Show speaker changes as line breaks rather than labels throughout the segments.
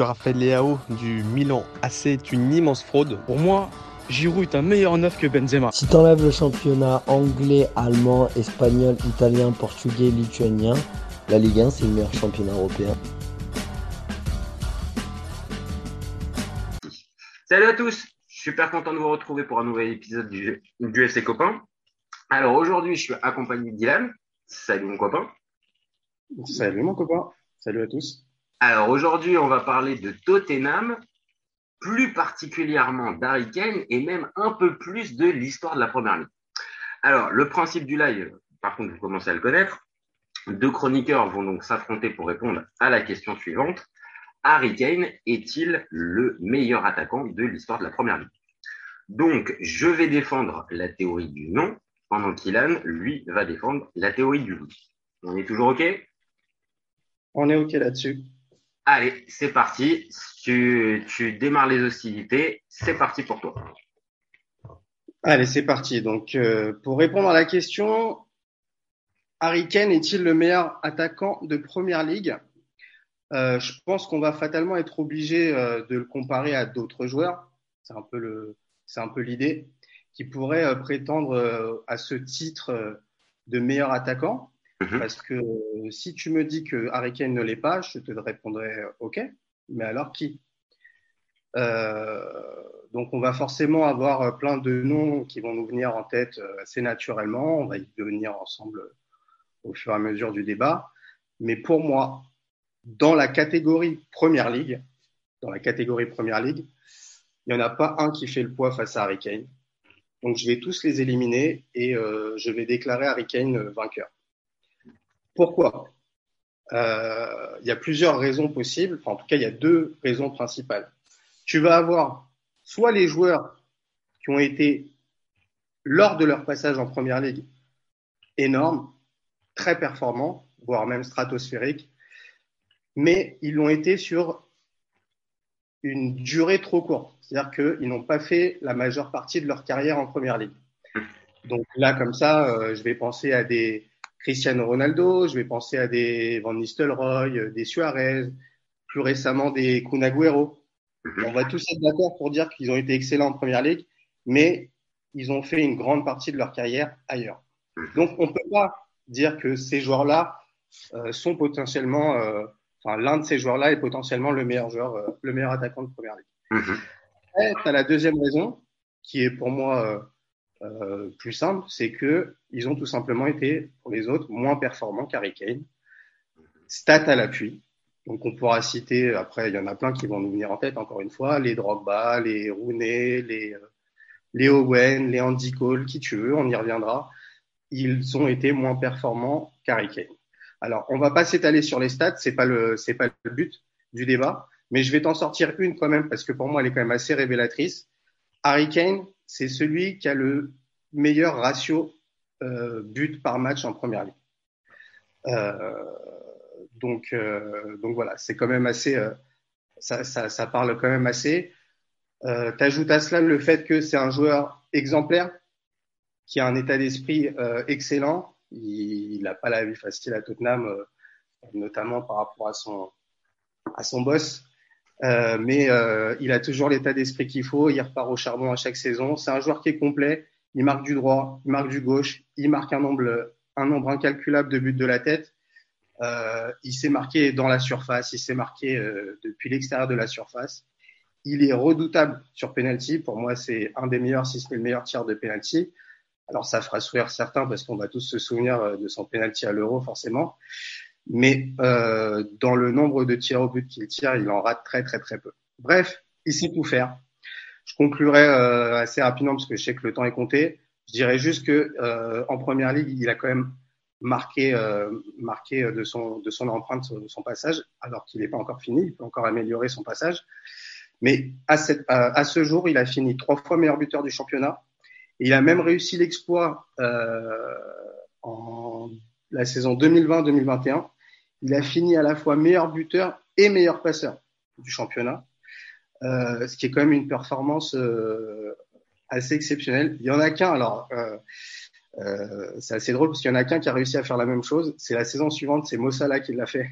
Raphaël Leao du Milan AC est une immense fraude.
Pour moi, Giroud est un meilleur neuf que Benzema.
Si t'enlèves le championnat anglais, allemand, espagnol, italien, portugais, lituanien, la Ligue 1 c'est le meilleur championnat européen.
Salut à tous, super content de vous retrouver pour un nouvel épisode du, du FC Copain. Alors aujourd'hui, je suis accompagné de Dylan. Salut mon copain.
Salut mon copain. Salut à tous.
Alors aujourd'hui, on va parler de Tottenham, plus particulièrement d'Harry Kane et même un peu plus de l'histoire de la Première Ligue. Alors le principe du live, par contre, vous commencez à le connaître. Deux chroniqueurs vont donc s'affronter pour répondre à la question suivante. Harry Kane est-il le meilleur attaquant de l'histoire de la Première Ligue? Donc, je vais défendre la théorie du non, pendant qu'Ilan, lui, va défendre la théorie du oui. On est toujours OK?
On est OK là-dessus.
Allez, c'est parti. Tu, démarres les hostilités. C'est parti pour toi.
Allez, c'est parti. Donc, euh, pour répondre à la question, Harry Kane est-il le meilleur attaquant de Première Ligue? Euh, Je pense qu'on va fatalement être obligé euh, de le comparer à d'autres joueurs. C'est un peu c'est un l'idée qui pourrait prétendre à ce titre de meilleur attaquant.
Mhm.
Parce que euh, si tu me dis que Harry Kane ne l'est pas, je te répondrai euh, OK. Mais alors qui? Euh, Donc on va forcément avoir euh, plein de noms qui vont nous venir en tête assez naturellement. On va y devenir ensemble au fur et à mesure du débat. Mais pour moi, dans la catégorie Première Ligue, dans la catégorie Première Ligue, il n'y en a pas un qui fait le poids face à Harry Kane. Donc je vais tous les éliminer et je vais déclarer Harry Kane vainqueur. Pourquoi? Euh, Il y a plusieurs raisons possibles. Enfin, en tout cas, il y a deux raisons principales. Tu vas avoir soit les joueurs qui ont été, lors de leur passage en Première Ligue, énormes, très performants, voire même stratosphériques, mais ils l'ont été sur une durée trop courte. C'est-à-dire qu'ils n'ont pas fait la majeure partie de leur carrière en Première Ligue. Donc là, comme ça, euh, je vais penser à des Cristiano Ronaldo, je vais penser à des Van Nistelrooy, euh, des Suarez, plus récemment des Kun Agüero. On va tous être d'accord pour dire qu'ils ont été excellents en Première Ligue, mais ils ont fait une grande partie de leur carrière ailleurs. Donc on ne peut pas dire que ces joueurs-là euh, sont potentiellement, euh, enfin l'un de ces joueurs-là est potentiellement le meilleur joueur, euh, le meilleur attaquant de Première Ligue.
Mhm.
Et t'as la deuxième raison, qui est pour moi euh, plus simple, c'est que ils ont tout simplement été, pour les autres, moins performants qu'Harry Kane. Stats à l'appui. Donc on pourra citer, après il y en a plein qui vont nous venir en tête, encore une fois, les Drogba, les Rooney, les, euh, les Owen, les Andy Cole, qui tu veux, on y reviendra. Ils ont été moins performants qu'Harry Kane. Alors on va pas s'étaler sur les stats, c'est pas le c'est pas le but du débat, mais je vais t'en sortir une quand même parce que pour moi elle est quand même assez révélatrice. Harry Kane, c'est celui qui a le meilleur ratio euh, but par match en première ligue. Euh, donc, euh, voilà, c'est quand même assez, euh, ça, ça, ça parle quand même assez. T'ajoutes à cela le fait que c'est un joueur exemplaire qui a un état d'esprit excellent. Il n'a pas la vie facile à Tottenham, notamment par rapport à son boss. Euh, mais euh, il a toujours l'état d'esprit qu'il faut. Il repart au charbon à chaque saison. C'est un joueur qui est complet. Il marque du droit, il marque du gauche, il marque un nombre, un nombre incalculable de buts de la tête. Euh, il s'est marqué dans la surface, il s'est marqué euh, depuis l'extérieur de la surface. Il est redoutable sur penalty. Pour moi, c'est un des meilleurs, si ce n'est le meilleur tir de penalty. Alors, ça fera sourire certains parce qu'on va tous se souvenir euh, de son penalty à l'Euro, forcément. Mais euh, dans le nombre de tirs au but qu'il tire, il en rate très très très peu. Bref, il sait tout faire. Je conclurai euh, assez rapidement parce que je sais que le temps est compté. Je dirais juste que euh, en première ligue, il a quand même marqué euh, marqué de son de son empreinte de son passage, alors qu'il n'est pas encore fini. Il peut encore améliorer son passage. Mais à, cette, à, ce jour, il a fini trois fois meilleur buteur du championnat. Il a même réussi l'exploit euh, en la saison 2020-2021 il a fini à la fois meilleur buteur et meilleur passeur du championnat, euh, ce qui est quand même une performance euh, assez exceptionnelle. Il y en a qu'un, alors euh, euh, c'est assez drôle parce qu'il y en a qu'un qui a réussi à faire la même chose. C'est la saison suivante, c'est Mossala qui l'a fait.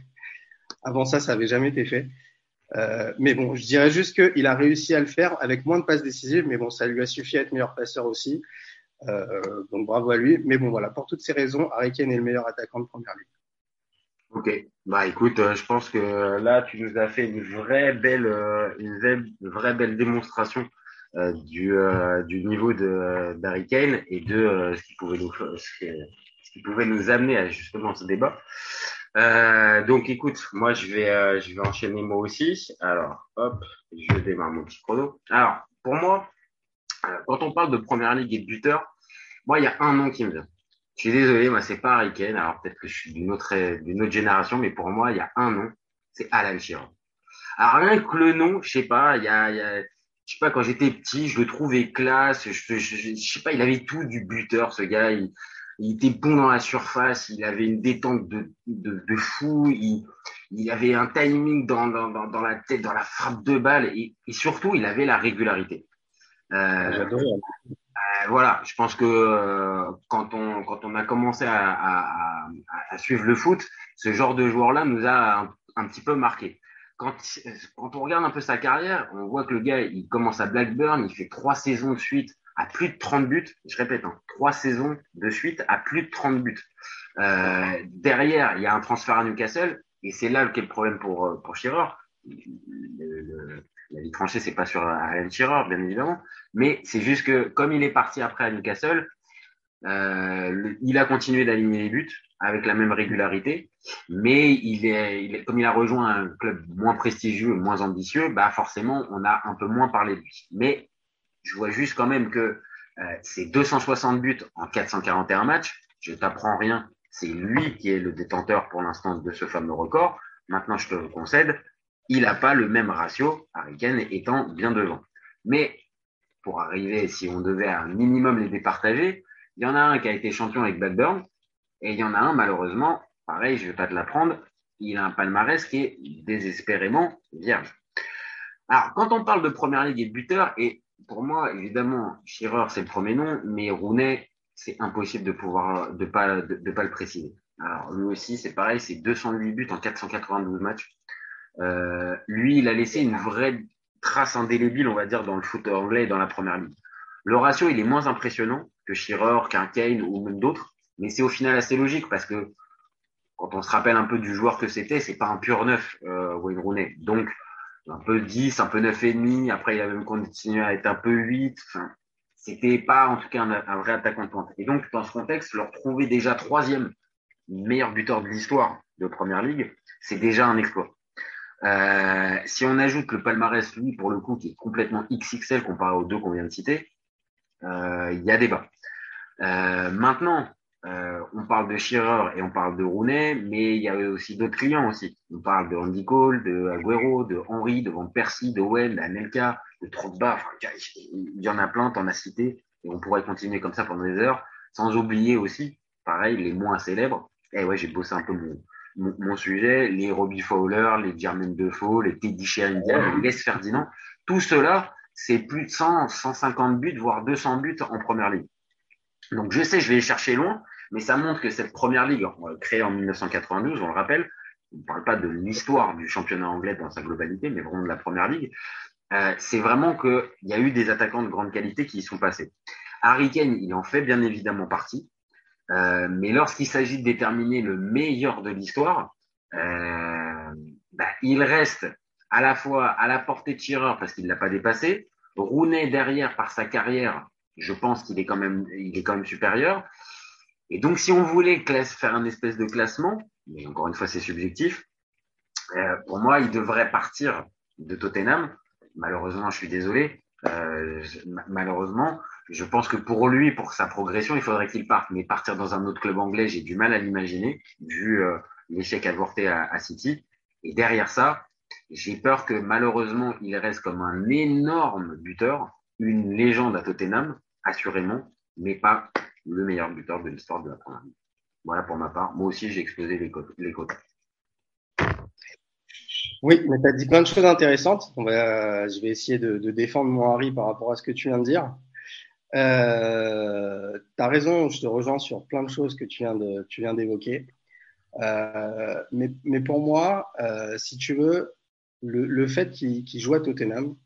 Avant ça, ça avait jamais été fait. Euh, mais bon, je dirais juste qu'il a réussi à le faire avec moins de passes décisives, mais bon, ça lui a suffi à être meilleur passeur aussi. Euh, donc bravo à lui. Mais bon, voilà, pour toutes ces raisons, Harry Kane est le meilleur attaquant de première ligue.
Ok, bah écoute, euh, je pense que là tu nous as fait une vraie belle, euh, une vraie, vraie belle démonstration euh, du, euh, niveau de d'Harry Kane et de euh, ce qui pouvait nous ce qui, pouvait nous amener à justement ce débat. Euh, donc écoute, moi je vais je vais enchaîner moi aussi. Alors hop, je démarre mon petit chrono. Alors pour moi, quand on parle de première ligue et de buteur, moi il y a un nom qui me vient. Je suis désolé, moi c'est pas Harry. Alors peut-être que je suis d'une autre d'une autre génération, mais pour moi il y a un nom, c'est Alan Shearer. Alors rien que le nom, je sais pas, il y a, y a je sais pas, quand j'étais petit, je le trouvais classe. Je, je, sais pas, il avait tout du buteur, ce gars. Il, était bon dans la surface. Il avait une détente de, de, de fou. Il, il avait un timing dans, dans, dans, la tête, dans la frappe de balle. Et, et surtout, il avait la régularité. Euh,
J'adore.
Euh, voilà, je pense que euh, quand on quand on a commencé à, suivre le foot, ce genre de joueur-là nous a un, petit peu marqué quand, quand on regarde un peu sa carrière, on voit que le gars, il commence à Blackburn, il fait trois saisons de suite à plus de 30 buts. Je répète, hein, trois saisons de suite à plus de 30 buts. Euh, derrière, il y a un transfert à Newcastle, et c'est là qu'est le problème pour, pour Shearer. La vie tranchée, c'est pas sur Alan Shearer, bien évidemment, mais c'est juste que comme il est parti après à Newcastle, euh, il a continué d'aligner les buts avec la même régularité, mais il est, comme il a rejoint un club moins prestigieux, moins ambitieux, bah forcément on a un peu moins parlé de lui. Mais je vois juste quand même que euh, c'est 260 buts en 441 matchs. Je t'apprends rien, c'est lui qui est le détenteur pour l'instant de ce fameux record. Maintenant, je te le concède, il n'a pas le même ratio, Harry Kane étant bien devant. Mais pour arriver, si on devait à un minimum les départager, il y en a un qui a été champion avec Blackburn, et il y en a un, malheureusement, pareil, je vais pas te l'apprendre, il a un palmarès qui est désespérément vierge. Alors, quand on parle de première ligue et de buteur, et pour moi, évidemment, Shearer, c'est le premier nom, mais Rooney, c'est impossible de pouvoir, de pas, pas le préciser. Alors, lui aussi, c'est pareil, c'est 208 buts en 492 matchs. Euh, lui, il a laissé une vraie trace indélébile, on va dire, dans le foot anglais dans la première ligue. Le ratio, il est moins impressionnant que Shearer, qu'un ou même d'autres, mais c'est au final assez logique parce que quand on se rappelle un peu du joueur que c'était, c'est pas un pur neuf, euh, Wayne Rooney. Donc, un peu 10, un peu neuf et demi. Après, il a même continué à être un peu 8. Enfin, c'était pas, en tout cas, un, vrai attaquant de pointe. Et donc, dans ce contexte, le retrouver déjà troisième meilleur buteur de l'histoire de Première Ligue, c'est déjà un exploit. Euh, si on ajoute le palmarès, lui, pour le coup, qui est complètement XXL comparé aux deux qu'on vient de citer, euh, il y a débat. Euh, maintenant, euh, on parle de Shearer et on parle de Rooney, mais il y avait aussi d'autres clients aussi. On parle de Andy Cole, de Aguero, de Henry, de Van Persie, de Well, d'Anelka, de Trotba. Il y en a plein, t'en as cité, et on pourrait continuer comme ça pendant des heures, sans oublier aussi, pareil, les moins célèbres. Et ouais, j'ai bossé un peu mon, mon, mon, sujet, les Robbie Fowler, les Jermaine Defoe, les Teddy Sheringham, les Les Ferdinand. Tout cela, c'est plus de 100, 150 buts, voire 200 buts en première ligue. Donc je sais, je vais les chercher loin, mais ça montre que cette première ligue, créée en 1992, on le rappelle, on ne parle pas de l'histoire du championnat anglais dans sa globalité, mais vraiment de la première ligue, euh, c'est vraiment qu'il y a eu des attaquants de grande qualité qui y sont passés. Harry Kane, il en fait bien évidemment partie, euh, mais lorsqu'il s'agit de déterminer le meilleur de l'histoire, euh, bah, il reste à la fois à la portée de tireur parce qu'il ne l'a pas dépassé, Rooney derrière par sa carrière, je pense qu'il est quand même, il est quand même supérieur. Et donc, si on voulait faire un espèce de classement, mais encore une fois, c'est subjectif, euh, pour moi, il devrait partir de Tottenham. Malheureusement, je suis désolé. Euh, malheureusement, je pense que pour lui, pour sa progression, il faudrait qu'il parte. Mais partir dans un autre club anglais, j'ai du mal à l'imaginer, vu euh, l'échec avorté à, City. Et derrière ça, j'ai peur que malheureusement, il reste comme un énorme buteur, une légende à Tottenham, assurément, mais pas le meilleur buteur de l'histoire de la première ligue. Voilà pour ma part. Moi aussi, j'ai explosé les, côtes, les.
Oui, mais tu as dit plein de choses intéressantes. Je vais essayer de, défendre mon Harry par rapport à ce que tu viens de dire. Euh, tu as raison, je te rejoins sur plein de choses que tu viens de, tu viens d'évoquer. Euh, mais, mais pour moi, euh, si tu veux, le, le fait qu'il joue à Tottenham,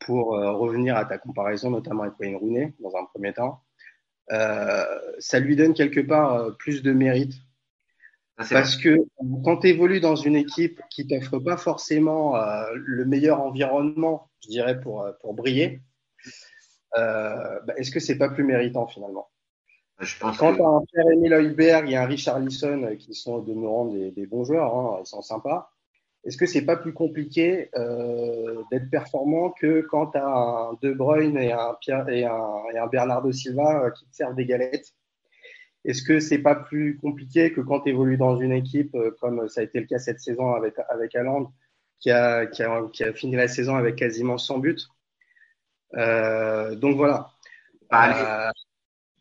pour euh, revenir à ta comparaison, notamment avec Wayne Rooney, dans un premier temps, euh, ça lui donne quelque part plus de mérite.
Vrai.
Parce que quand tu évolues dans une équipe qui t'offre pas forcément euh, le meilleur environnement, je dirais, pour, pour briller, euh, bah, est-ce que c'est pas plus méritant finalement?
Je pense
Quand
que
as un Pierre-Emile Heuberg et un Richard Lisson qui sont au demeurant des, des bons joueurs, hein, ils sont sympas, est-ce que c'est pas plus compliqué euh, d'être performant que quand tu as un De Bruyne et un, Pierre, et un, et un Bernardo Silva euh, qui te servent des galettes? Est-ce que c'est pas plus compliqué que quand tu évolues dans une équipe euh, comme ça a été le cas cette saison avec, avec Haaland qui a, qui, a, qui a fini la saison avec quasiment 100 buts? Euh, Donc voilà.
Bah,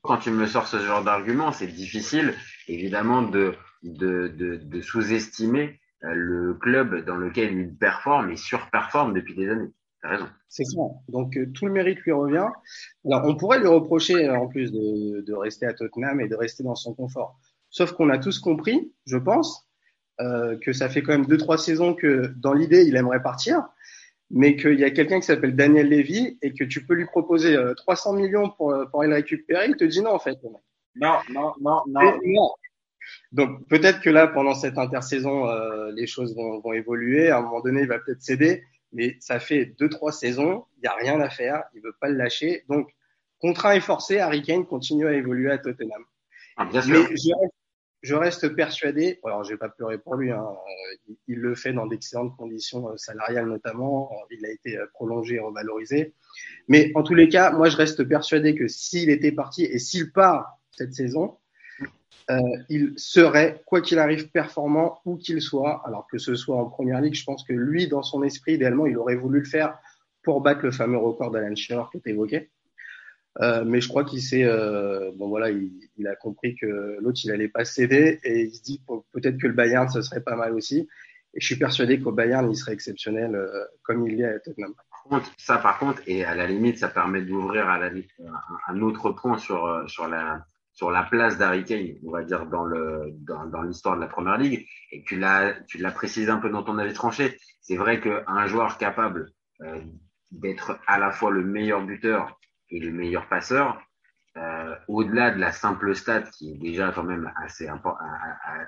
quand tu me sors ce genre d'argument, c'est difficile évidemment de, de, de, de sous-estimer euh, le club dans lequel il performe et surperforme depuis des années. T'as raison.
C'est ça. Donc euh, tout le mérite lui revient. Alors on pourrait lui reprocher euh, en plus de, de, rester à Tottenham et de rester dans son confort. Sauf qu'on a tous compris, je pense, euh, que ça fait quand même deux trois saisons que dans l'idée il aimerait partir, mais qu'il y a quelqu'un qui s'appelle Daniel Levy et que tu peux lui proposer euh, 300 millions pour pour aller le récupérer, il te dit non en fait.
Non, non, non, non.
non. Donc peut-être que là, pendant cette intersaison, euh, les choses vont, vont, évoluer. À un moment donné, il va peut-être céder, mais ça fait deux trois saisons, il n'y a rien à faire, il veut pas le lâcher. Donc contraint et forcé, Harry Kane continue à évoluer à Tottenham.
Ah, bien sûr.
Mais je reste, je reste persuadé. Alors je pas pleurer pour lui. Hein, il, il, le fait dans d'excellentes conditions euh, salariales notamment. Il a été euh, prolongé et revalorisé. Mais en tous les cas, moi je reste persuadé que s'il était parti et s'il part cette saison, euh, il serait, quoi qu'il arrive, performant où qu'il soit. Alors que ce soit en première ligue, je pense que lui, dans son esprit, idéalement, il aurait voulu le faire pour battre le fameux record d'Alan Shearer que tu évoquais. Euh, mais je crois qu'il s'est, euh, bon voilà, il, il, a compris que l'autre il allait pas céder et il se dit peut-être que le Bayern ce serait pas mal aussi. Et je suis persuadé qu'au Bayern il serait exceptionnel euh, comme il est à Tottenham.
Ça par contre et à la limite ça permet d'ouvrir à la un autre point sur euh, sur la sur la place d'Harry Kane, on va dire dans le dans l'histoire de la Première Ligue, et tu l'as tu l'as précisé un peu dans ton avis tranché. C'est vrai qu'un joueur capable euh, d'être à la fois le meilleur buteur et le meilleur passeur, euh, au-delà de la simple stat qui est déjà quand même assez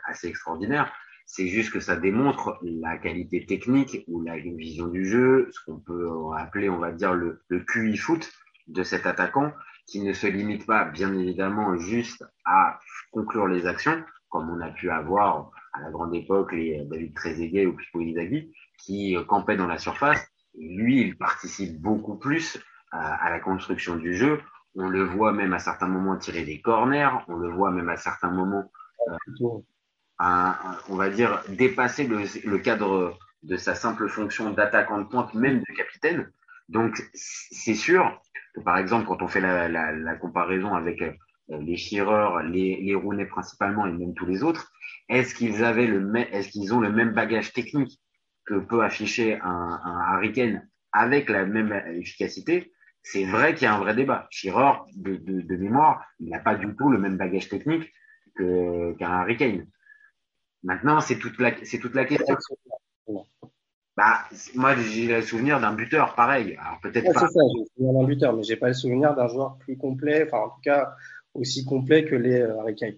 assez extraordinaire, c'est juste que ça démontre la qualité technique ou la vision du jeu, ce qu'on peut appeler, on va dire le, le QI foot de cet attaquant qui ne se limite pas, bien évidemment, juste à conclure les actions, comme on a pu avoir à la grande époque les David Trezeguet ou Pipo Inzaghi, qui campaient dans la surface. Lui, il participe beaucoup plus à, la construction du jeu. On le voit même à certains moments tirer des corners, on le voit même à certains moments, euh, on va dire, dépasser le, cadre de sa simple fonction d'attaquant de pointe, même de capitaine. Donc, c'est sûr que, par exemple, quand on fait la, comparaison avec euh, les Shearer, les, les Rooney principalement et même tous les autres, est-ce qu'ils avaient le même, est-ce qu'ils ont le même bagage technique que peut afficher un, un avec la même efficacité? C'est vrai qu'il y a un vrai débat. Shearer, de, de, de mémoire, il n'a pas du tout le même bagage technique que, qu'un Harry Kane. Maintenant, c'est toute la, c'est toute la question. Bah, moi, j'ai le souvenir d'un buteur pareil. Alors, peut-être
ouais,
pas.
C'est ça, j'ai le souvenir d'un buteur, mais j'ai pas le souvenir d'un joueur plus complet, enfin, en tout cas, aussi complet que les euh, Harry Kane.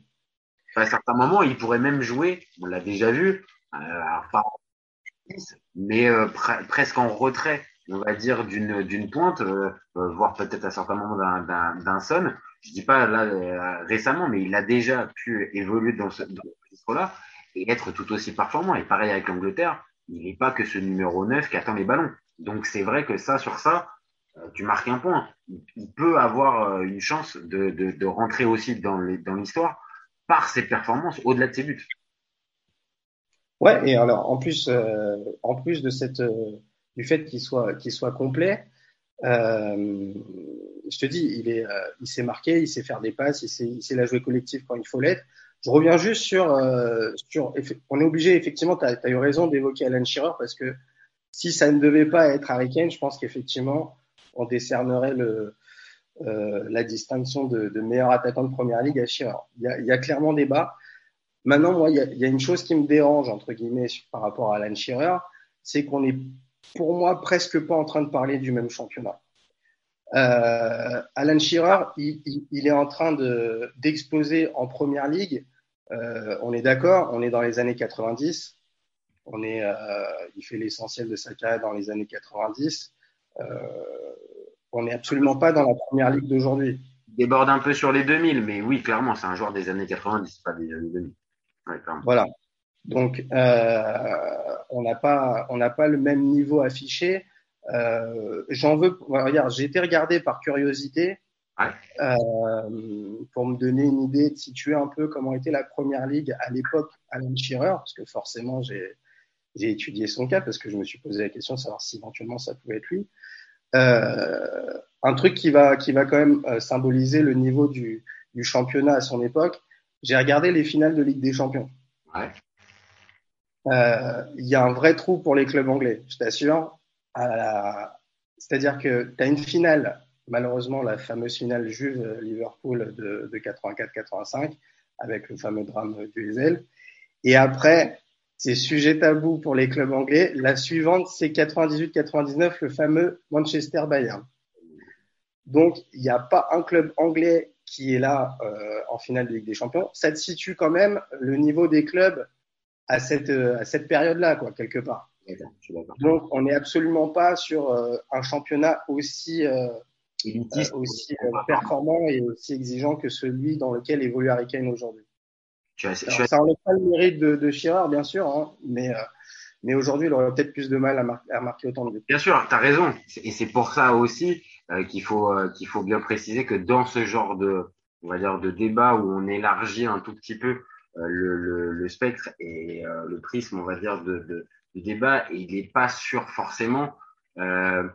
À certains moments, il pourrait même jouer, on l'a déjà vu, euh, mais euh, pre presque en retrait, on va dire, d'une d'une pointe, euh, voire peut-être à certains moments d'un son. Je dis pas là récemment, mais il a déjà pu évoluer dans ce, dans ce registre-là et être tout aussi performant. Et pareil avec l'Angleterre, il n'est pas que ce numéro 9 qui attend les ballons. Donc c'est vrai que ça, sur ça, tu marques un point. Il peut avoir une chance de, de, de rentrer aussi dans l'histoire par ses performances au-delà de ses buts.
Ouais, et alors en plus, euh, en plus de cette, euh, du fait qu'il soit, qu'il soit complet, euh, je te dis, il est, il s'est marqué, il sait faire des passes, il sait, il sait la jouer collective quand il faut l'être. Je reviens juste sur, euh, sur on est obligé, effectivement, tu as, eu raison d'évoquer Alan Shearer parce que si ça ne devait pas être Harry Kane, je pense qu'effectivement, on décernerait le, euh, la distinction de, meilleur attaquant de première ligue à Shearer. Il y a, y a clairement débat. Maintenant, moi, il y, a, il y, a, une chose qui me dérange, entre guillemets, par rapport à Alan Shearer, c'est qu'on est, pour moi, presque pas en train de parler du même championnat. Euh, Alan Shearer, il, il, est en train de d'exploser en première ligue. Euh, on est d'accord, on est dans les années 90. On est, euh, il fait l'essentiel de sa carrière dans les années 90. Euh, on n'est absolument pas dans la première ligue d'aujourd'hui.
Il déborde un peu sur les 2000, mais oui, clairement, c'est un joueur des années 90, pas des années 2000.
voilà. Donc, euh, on n'a pas, on n'a pas le même niveau affiché. Euh, J'en veux. Regarde, j'ai été regardé par curiosité
ouais.
euh, pour me donner une idée, de situer un peu comment était la première ligue à l'époque Alan Shearer, parce que forcément j'ai j'ai étudié son cas parce que je me suis posé la question de savoir si éventuellement ça pouvait être lui. Euh, un truc qui va qui va quand même euh, symboliser le niveau du, du championnat à son époque. J'ai regardé les finales de Ligue des Champions.
Ouais.
Euh, il y a un vrai trou pour les clubs anglais, je t'assure. C'est-à-dire que tu as une finale, malheureusement la fameuse finale Juve-Liverpool de, de 84-85, avec le fameux drame du Ezel. Et après, c'est sujet tabou pour les clubs anglais. La suivante, c'est 98-99, le fameux Manchester Bayern. Donc, il n'y a pas un club anglais qui est là euh, en finale de Ligue des Champions. Ça te situe quand même le niveau des clubs à cette, à cette période-là, quoi, quelque part. Donc, on n'est absolument pas sur euh, un championnat aussi, euh,
Élitiste,
aussi euh, performant et aussi exigeant que celui dans lequel évolue Harry Kane aujourd'hui. Ça enlève pas le mérite de, de Shearer, bien sûr, hein, mais, euh, mais aujourd'hui, il aurait peut-être plus de mal à, mar- à marquer autant de buts.
Bien sûr, tu as raison. Et c'est pour ça aussi euh, qu'il faut, euh, qu'il faut bien préciser que dans ce genre de, on va dire, de débat où on élargit un tout petit peu euh, le, le, le spectre et euh, le prisme, on va dire, de, de, du débat, et il n'est pas sur forcément euh,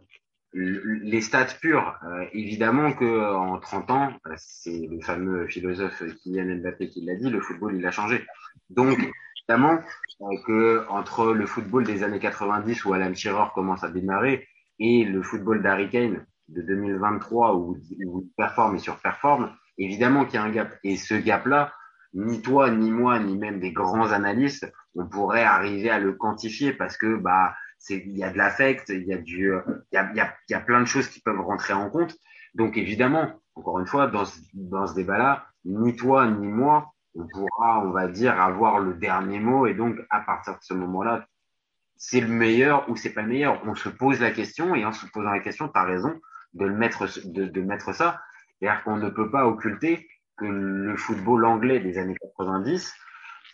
les stats purs. Euh, évidemment que euh, en 30 ans, euh, c'est le fameux philosophe Kylian Mbappé qui l'a dit, le football, il a changé. Donc, évidemment, euh, que entre le football des années 90 où Alan Shearer commence à démarrer et le football d'Harry Kane de 2023 où, où il performe et surperforme, évidemment qu'il y a un gap. Et ce gap-là, ni toi, ni moi, ni même des grands analystes, on pourrait arriver à le quantifier parce que bah c'est il y a de l'affect, il y a du euh, il y a, y, a, y a plein de choses qui peuvent rentrer en compte. Donc évidemment, encore une fois, dans ce, dans ce débat-là, ni toi ni moi, on pourra, on va dire, avoir le dernier mot et donc à partir de ce moment-là, c'est le meilleur ou c'est pas le meilleur. On se pose la question et en se posant la question, tu as raison de le mettre de, de mettre ça. C'est-à-dire qu'on ne peut pas occulter le football anglais des années 90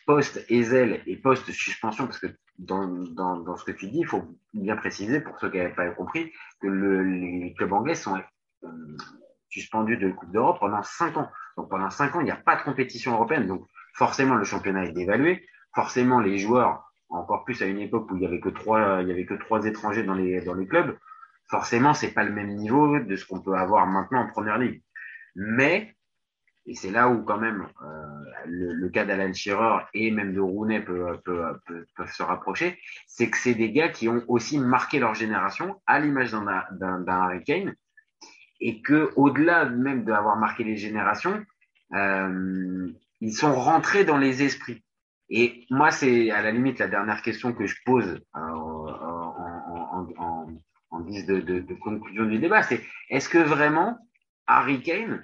post-Ezel et post-suspension, parce que dans, dans, dans ce que tu dis, il faut bien préciser, pour ceux qui n'avaient pas compris, que le, les clubs anglais sont euh, suspendus de Coupe d'Europe pendant cinq ans. Donc pendant cinq ans, il n'y a pas de compétition européenne. Donc forcément, le championnat est dévalué. Forcément, les joueurs, encore plus à une époque où il y avait que trois, avait que trois étrangers dans les, dans les clubs, forcément, c'est pas le même niveau de ce qu'on peut avoir maintenant en première ligue. Mais et c'est là où quand même euh, le, cas d'Alan Shearer et même de Rooney peuvent se rapprocher, c'est que c'est des gars qui ont aussi marqué leur génération à l'image d'un Harry Kane et que au-delà même d'avoir marqué les générations, euh, ils sont rentrés dans les esprits. Et moi, c'est à la limite la dernière question que je pose euh, en, guise de, de, de conclusion du débat, c'est est-ce que vraiment Harry Kane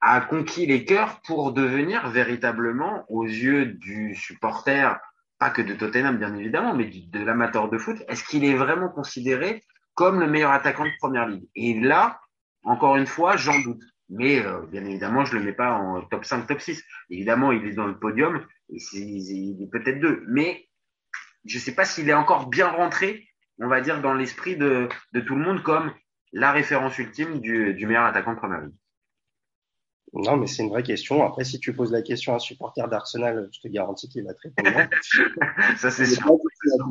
a conquis les cœurs pour devenir véritablement, aux yeux du supporter, pas que de Tottenham bien évidemment, mais de l'amateur de foot, est-ce qu'il est vraiment considéré comme le meilleur attaquant de Première Ligue? Et là, encore une fois, j'en doute. Mais euh, bien évidemment, je le mets pas en top 5, top 6. Évidemment, il est dans le podium, il est peut-être deux. Mais je sais pas s'il est encore bien rentré, on va dire, dans l'esprit de, de tout le monde comme la référence ultime du, du meilleur attaquant de Première Ligue.
Non, mais c'est une vraie question. Après, si tu poses la question à un supporter d'Arsenal, je te garantis qu'il va te répondre.
Ça, c'est sûr.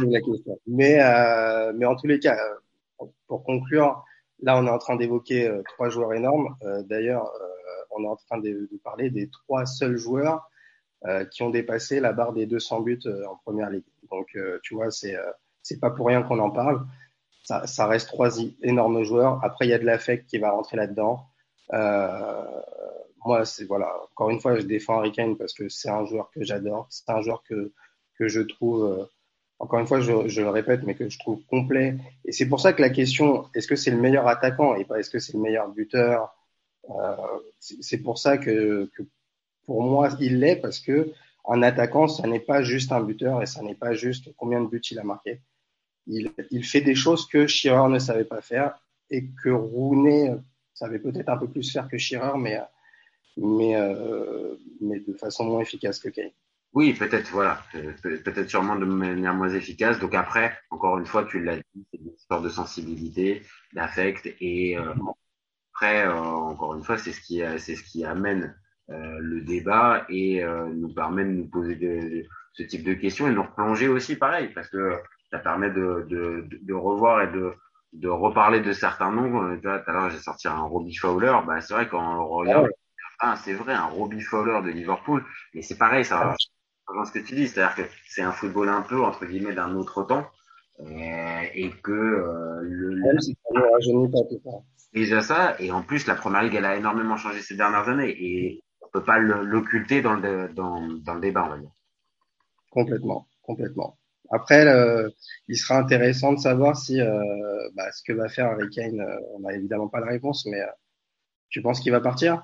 La question. Mais, euh, mais en tous les cas, pour conclure, là, on est en train d'évoquer euh, trois joueurs énormes. Euh, D'ailleurs, on est en train de, de, parler des trois seuls joueurs euh, qui ont dépassé la barre des 200 buts euh, en première ligue. Donc, euh, tu vois, c'est c'est pas pour rien qu'on en parle. Ça, ça reste trois énormes joueurs. Après, il y a de l'affect qui va rentrer là-dedans. Euh, moi, c'est voilà. Encore une fois, je défends Harry Kane parce que c'est un joueur que j'adore. C'est un joueur que que je trouve encore une fois, je, je, le répète, mais que je trouve complet. Et c'est pour ça que la question, est-ce que c'est le meilleur attaquant et pas est-ce que c'est le meilleur buteur euh, C'est pour ça que, que, pour moi, il l'est parce que un attaquant, ça n'est pas juste un buteur et ça n'est pas juste combien de buts il a marqué. Il, il fait des choses que Schirrer ne savait pas faire et que Rooney savait peut-être un peu plus faire que Schirrer, mais, mais, euh, mais de façon moins efficace que Kane.
Oui, peut-être, voilà. Peut-être sûrement de manière moins efficace. Donc après, encore une fois, tu l'as dit, c'est une histoire de sensibilité, d'affect. Et euh, après, euh, encore une fois, c'est ce qui, c'est ce qui amène euh, le débat et euh, nous permet de nous poser de, ce type de questions et nous replonger aussi pareil, parce que ça permet de, de, de revoir et de, de reparler de certains noms. Tu vois, tout à l'heure, j'ai sorti un Robbie Fowler. Bah, c'est vrai, quand on regarde, ah, c'est vrai, un Robbie Fowler de Liverpool, mais c'est pareil, ça dans ce que tu dis, c'est-à-dire que c'est un football un peu entre guillemets d'un autre temps et que euh, le,
Même si pas ça.
déjà ça et en plus la première ligue elle a énormément changé ces dernières années et on peut pas l'occulter dans le dans, dans le débat on va dire.
Complètement, complètement. Après, le, il sera intéressant de savoir si euh, bah, ce que va faire Harry Kane. euh, on n'a évidemment pas la réponse, mais euh, tu penses qu'il va partir?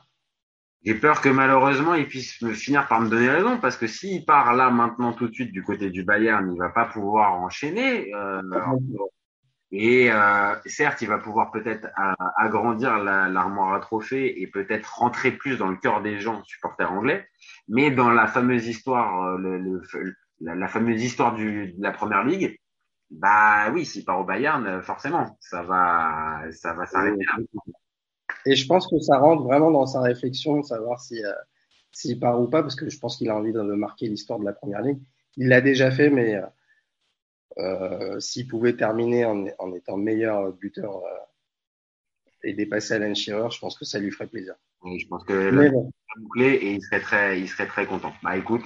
J'ai peur que malheureusement il puisse me finir par me donner raison parce que s'il part là maintenant tout de suite du côté du Bayern, il va pas pouvoir enchaîner. Euh, et euh, certes, il va pouvoir peut-être a- agrandir la- l'armoire à trophées et peut-être rentrer plus dans le cœur des gens supporters anglais. Mais dans la fameuse histoire, euh, le, le- la, fameuse histoire du, de la première ligue, bah oui, s'il part au Bayern, euh, forcément, ça va, ça va s'arrêter.
Et je pense que ça rentre vraiment dans sa réflexion de savoir si euh, s'il part ou pas, parce que je pense qu'il a envie de marquer l'histoire de la première ligue. Il l'a déjà fait, mais euh, euh, s'il pouvait terminer en, en étant meilleur buteur euh, et dépasser Alan Shearer, je pense que ça lui ferait plaisir.
Et je pense que là, bouclé et il serait très, il serait très content. Bah écoute,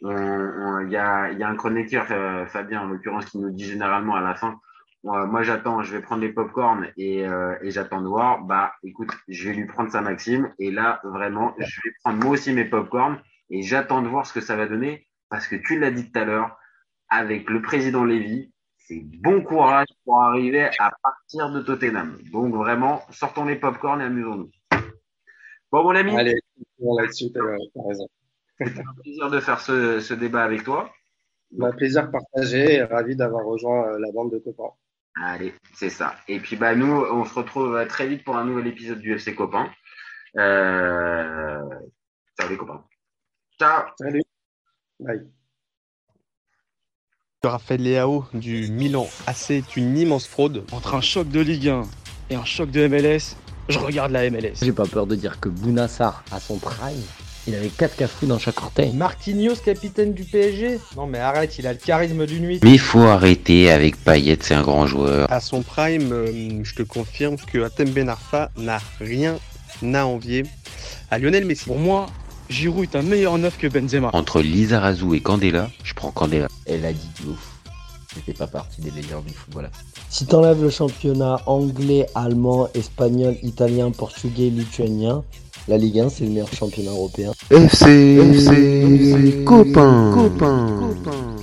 il y a, il y a un chroniqueur, Fabien en l'occurrence, qui nous dit généralement à la fin, moi, moi, j'attends, je vais prendre les popcorn et, euh, et j'attends de voir. Bah écoute, je vais lui prendre sa maxime et là vraiment, je vais prendre moi aussi mes popcorn et j'attends de voir ce que ça va donner parce que tu l'as dit tout à l'heure, avec le président Lévy, c'est bon courage pour arriver à partir de Tottenham. Donc vraiment, sortons les popcorn et amusons-nous. Bon mon ami.
allez, là-dessus, t'as t'as raison.
C'était un plaisir de faire ce, ce débat avec toi.
Bah, plaisir partagé et ravi d'avoir rejoint euh, la bande de copains.
Allez, c'est ça. Et puis bah nous, on se retrouve très vite pour un nouvel épisode du FC Copain. Euh... Les copains. Ciao.
Salut. Bye.
Raphaël Leao du Milan AC est une immense fraude.
Entre un choc de Ligue 1 et un choc de MLS, je regarde la MLS.
J'ai pas peur de dire que Bounassar, à son prime, il avait 4 cafous dans chaque orteil.
Marquinhos, capitaine du PSG Non mais arrête, il a le charisme d'une nuit.
Mais il faut arrêter avec Payet, c'est un grand joueur.
À son prime, euh, je te confirme que Atem Ben Arfa n'a rien à envier à Lionel Messi.
Pour moi, Giroud est un meilleur neuf que Benzema.
Entre Lizarazu et Candela, je prends Candela.
Elle a dit de ouf. C'était pas partie des légendes du football. Si t'enlèves le championnat anglais, allemand, espagnol, italien, portugais, lituanien, la Ligue 1 c'est le meilleur championnat européen.
FC, FC, copain, copain, copain.